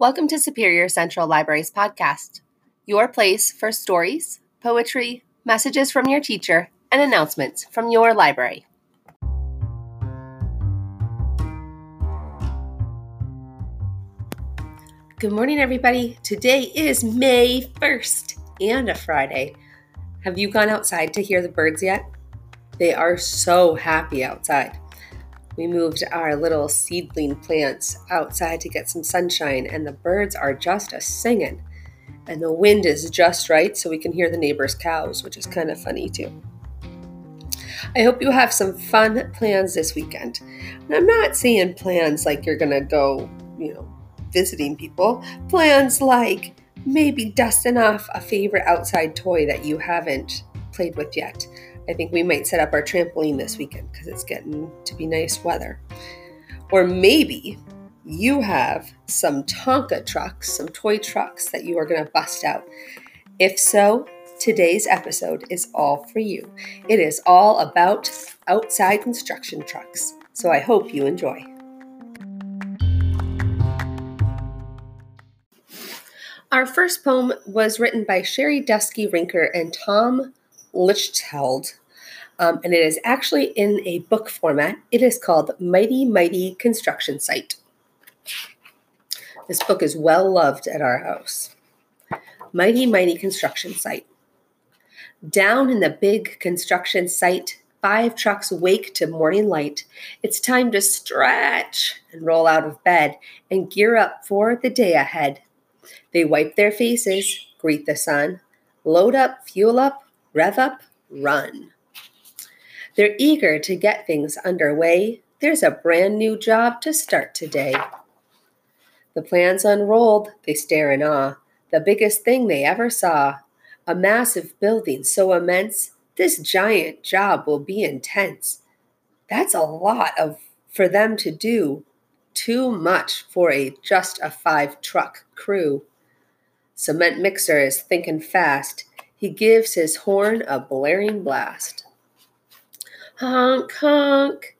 Welcome to Superior Central Library's podcast, your place for stories, poetry, messages from your teacher, and announcements from your library. Good morning, everybody. Today is May 1st and a Friday. Have you gone outside to hear the birds yet? They are so happy outside. We moved our little seedling plants outside to get some sunshine, and the birds are just a singing. And the wind is just right so we can hear the neighbors' cows, which is kind of funny too. I hope you have some fun plans this weekend. And I'm not saying plans like you're going to go, you know, visiting people. Plans like maybe dusting off a favorite outside toy that you haven't played with yet. I think we might set up our trampoline this weekend because it's getting to be nice weather. Or maybe you have some Tonka trucks, some toy trucks that you are going to bust out. If so, today's episode is all for you. It is all about outside construction trucks. So I hope you enjoy. Our first poem was written by Sherri Duskey Rinker and Tom Lichtenheld, um, and it is actually in a book format. It is called Mighty Mighty Construction Site. This book is well loved at our house. Mighty Mighty Construction Site. Down in the big construction site, five trucks wake to morning light. It's time to stretch and roll out of bed and gear up for the day ahead. They wipe their faces, greet the sun, load up, fuel up, rev up, run. They're eager to get things underway. There's a brand new job to start today. The plans unrolled, they stare in awe. The biggest thing they ever saw. A massive building so immense, this giant job will be intense. That's a lot of for them to do. Too much for a just a five truck crew. Cement mixer is thinking fast. He gives his horn a blaring blast. Honk, honk.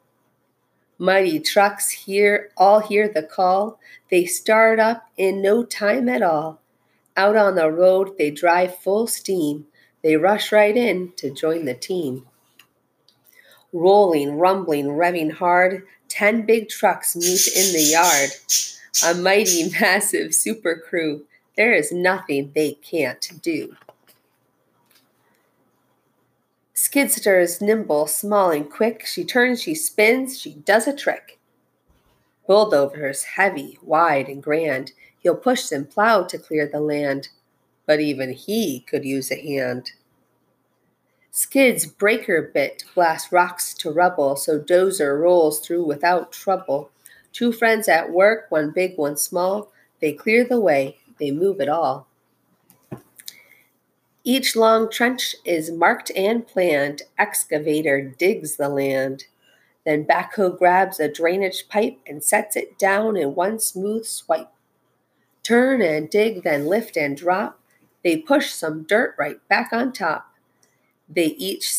Mighty trucks hear all hear the call. They start up in no time at all. Out on the road they drive full steam. They rush right in to join the team. Rolling, rumbling, revving hard, ten big trucks meet in the yard. A mighty, massive super crew. There is nothing they can't do. Skidster is nimble, small, and quick. She turns, she spins, she does a trick. Bulldozer's heavy, wide, and grand. He'll push and plow to clear the land, but even he could use a hand. Skid's breaker bit blasts rocks to rubble, so Dozer rolls through without trouble. Two friends at work, one big, one small. They clear the way, they move it all. Each long trench is marked and planned. Excavator digs the land. Then backhoe grabs a drainage pipe and sets it down in one smooth swipe. Turn and dig, then lift and drop. They push some dirt right back on top. They each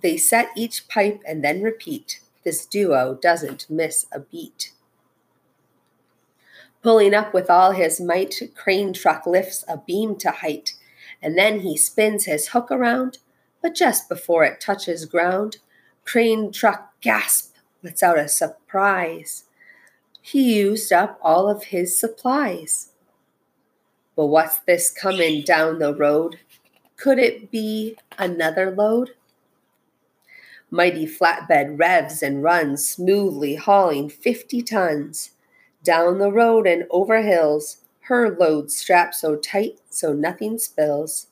they set each pipe and then repeat. This duo doesn't miss a beat. Pulling up with all his might, crane truck lifts a beam to height and then he spins his hook around, but just before it touches ground, crane truck gasp lets out a surprise. He used up all of his supplies. But what's this coming down the road? Could it be another load? Mighty flatbed revs and runs smoothly, hauling 50 tons down the road and over hills her load strapped so tight so nothing spills.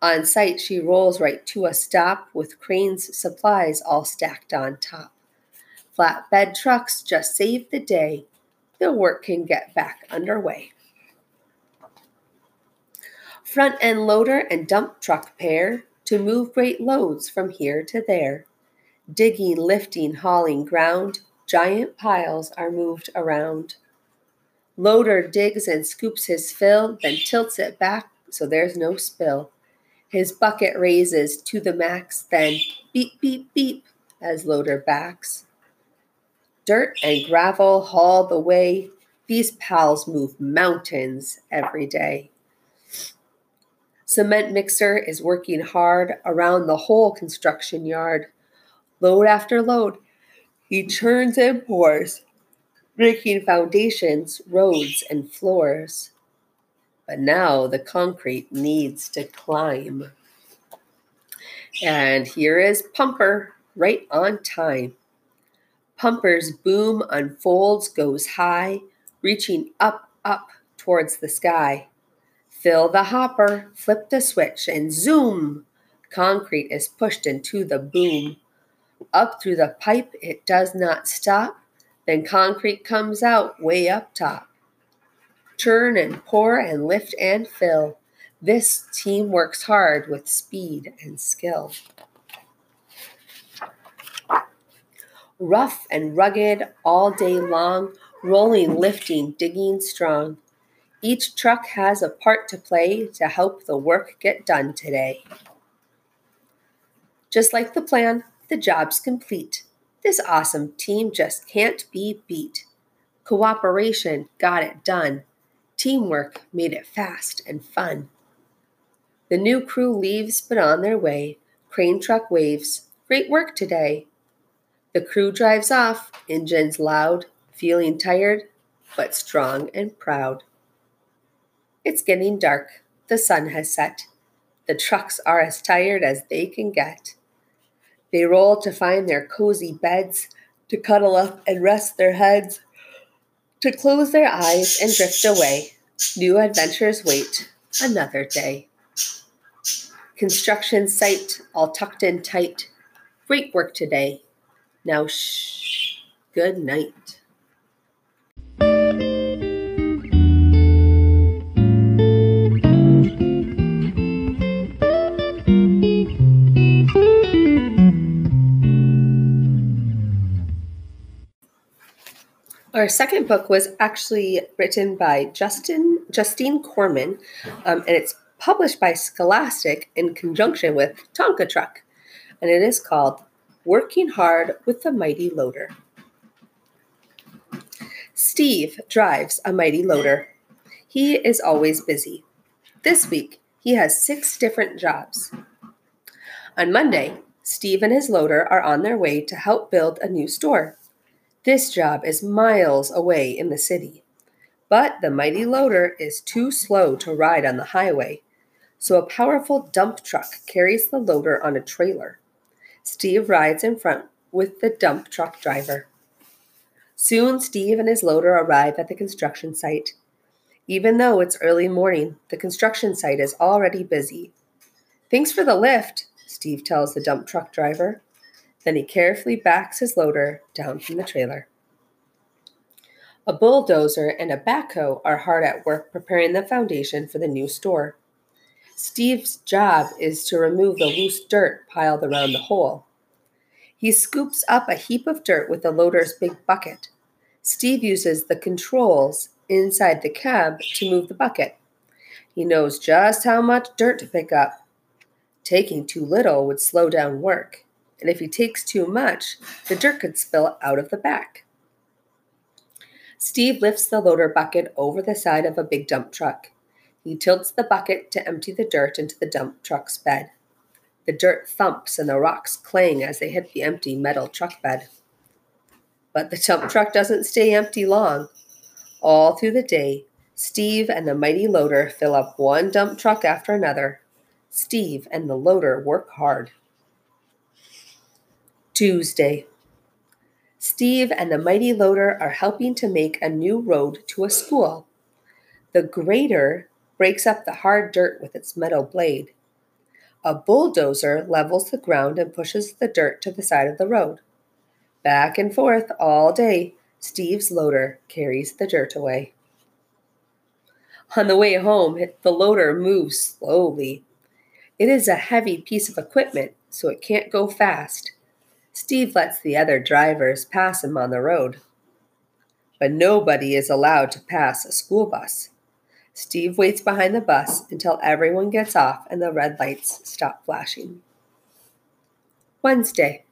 On sight, she rolls right to a stop with crane's supplies all stacked on top. Flatbed trucks just save the day. The work can get back underway. Front end loader and dump truck pair to move great loads from here to there. Digging, lifting, hauling ground, giant piles are moved around. Loader digs and scoops his fill, then tilts it back so there's no spill. His bucket raises to the max, then beep, beep, beep as loader backs. Dirt and gravel haul the way. These pals move mountains every day. Cement mixer is working hard around the whole construction yard. Load after load, he churns and pours, breaking foundations, roads, and floors. But now the concrete needs to climb. And here is Pumper, right on time. Pumper's boom unfolds, goes high, reaching up, up towards the sky. Fill the hopper, flip the switch, and zoom! Concrete is pushed into the boom. Up through the pipe, it does not stop. Then concrete comes out way up top. Turn and pour and lift and fill. This team works hard with speed and skill. Rough and rugged all day long, rolling, lifting, digging strong. Each truck has a part to play to help the work get done today. Just like the plan, the job's complete. This awesome team just can't be beat. Cooperation got it done. Teamwork made it fast and fun. The new crew leaves, but on their way, crane truck waves. Great work today. The crew drives off, engines loud, feeling tired, but strong and proud. It's getting dark. The sun has set. The trucks are as tired as they can get. They roll to find their cozy beds, to cuddle up and rest their heads, to close their eyes and drift away. New adventures wait another day. Construction site all tucked in tight. Great work today. Now shh. Good night. Our second book was actually written by Justin Justine Korman, um, and it's published by Scholastic in conjunction with Tonka Truck, and it is called "Working Hard with the Mighty Loader." Steve drives a mighty loader. He is always busy. This week, he has six different jobs. On Monday, Steve and his loader are on their way to help build a new store. This job is miles away in the city. But the mighty loader is too slow to ride on the highway, so a powerful dump truck carries the loader on a trailer. Steve rides in front with the dump truck driver. Soon, Steve and his loader arrive at the construction site. Even though it's early morning, the construction site is already busy. Thanks for the lift, Steve tells the dump truck driver. Then he carefully backs his loader down from the trailer. A bulldozer and a backhoe are hard at work preparing the foundation for the new store. Steve's job is to remove the loose dirt piled around the hole. He scoops up a heap of dirt with the loader's big bucket. Steve uses the controls inside the cab to move the bucket. He knows just how much dirt to pick up. Taking too little would slow down work and if he takes too much, the dirt could spill out of the back. Steve lifts the loader bucket over the side of a big dump truck. He tilts the bucket to empty the dirt into the dump truck's bed. The dirt thumps and the rocks clang as they hit the empty metal truck bed. But the dump truck doesn't stay empty long. All through the day, Steve and the mighty loader fill up one dump truck after another. Steve and the loader work hard. Tuesday. Steve and the mighty loader are helping to make a new road to a school. The grader breaks up the hard dirt with its metal blade. A bulldozer levels the ground and pushes the dirt to the side of the road. Back and forth all day, Steve's loader carries the dirt away. On the way home, the loader moves slowly. It is a heavy piece of equipment, so it can't go fast. Steve lets the other drivers pass him on the road. But nobody is allowed to pass a school bus. Steve waits behind the bus until everyone gets off and the red lights stop flashing. Wednesday.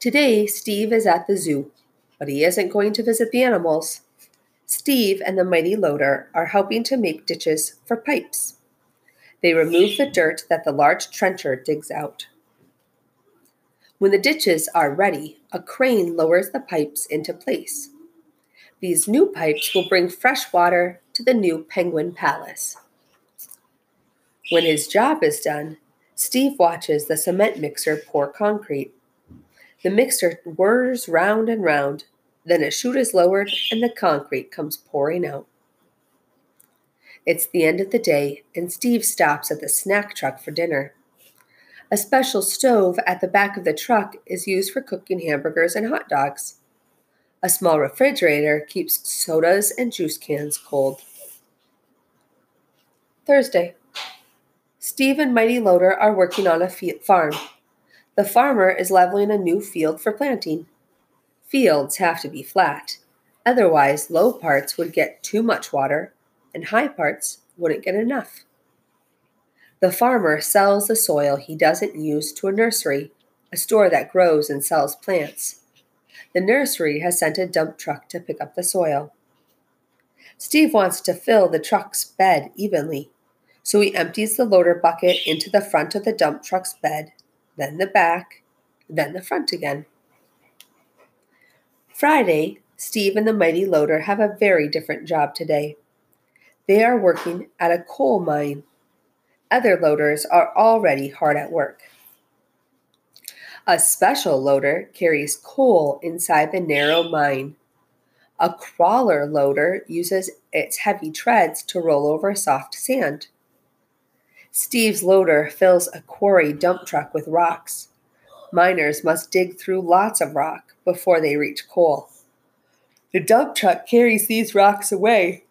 Today, Steve is at the zoo, but he isn't going to visit the animals. Steve and the mighty loader are helping to make ditches for pipes. They remove the dirt that the large trencher digs out. When the ditches are ready, a crane lowers the pipes into place. These new pipes will bring fresh water to the new Penguin Palace. When his job is done, Steve watches the cement mixer pour concrete. The mixer whirs round and round, then a chute is lowered and the concrete comes pouring out. It's the end of the day, and Steve stops at the snack truck for dinner. A special stove at the back of the truck is used for cooking hamburgers and hot dogs. A small refrigerator keeps sodas and juice cans cold. Thursday. Steve and Mighty Loader are working on a farm. The farmer is leveling a new field for planting. Fields have to be flat, otherwise, low parts would get too much water and high parts wouldn't get enough. The farmer sells the soil he doesn't use to a nursery, a store that grows and sells plants. The nursery has sent a dump truck to pick up the soil. Steve wants to fill the truck's bed evenly so he empties the loader bucket into the front of the dump truck's bed, then the back, then the front again. Friday, Steve and the mighty loader have a very different job today. They are working at a coal mine. Other loaders are already hard at work. A special loader carries coal inside the narrow mine. A crawler loader uses its heavy treads to roll over soft sand. Steve's loader fills a quarry dump truck with rocks. Miners must dig through lots of rock before they reach coal. The dump truck carries these rocks away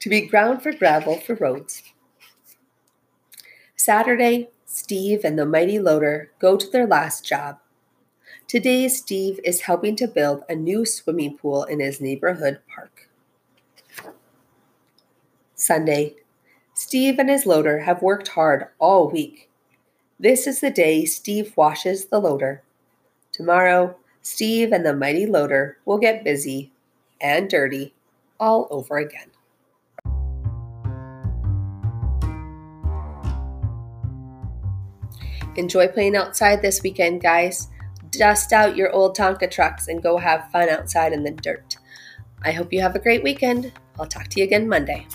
to be ground for gravel for roads. Saturday, Steve and the mighty loader go to their last job. Today, Steve is helping to build a new swimming pool in his neighborhood park. Sunday, Steve and his loader have worked hard all week. This is the day Steve washes the loader. Tomorrow, Steve and the mighty loader will get busy and dirty all over again. Enjoy playing outside this weekend, guys. Dust out your old Tonka trucks and go have fun outside in the dirt. I hope you have a great weekend. I'll talk to you again Monday.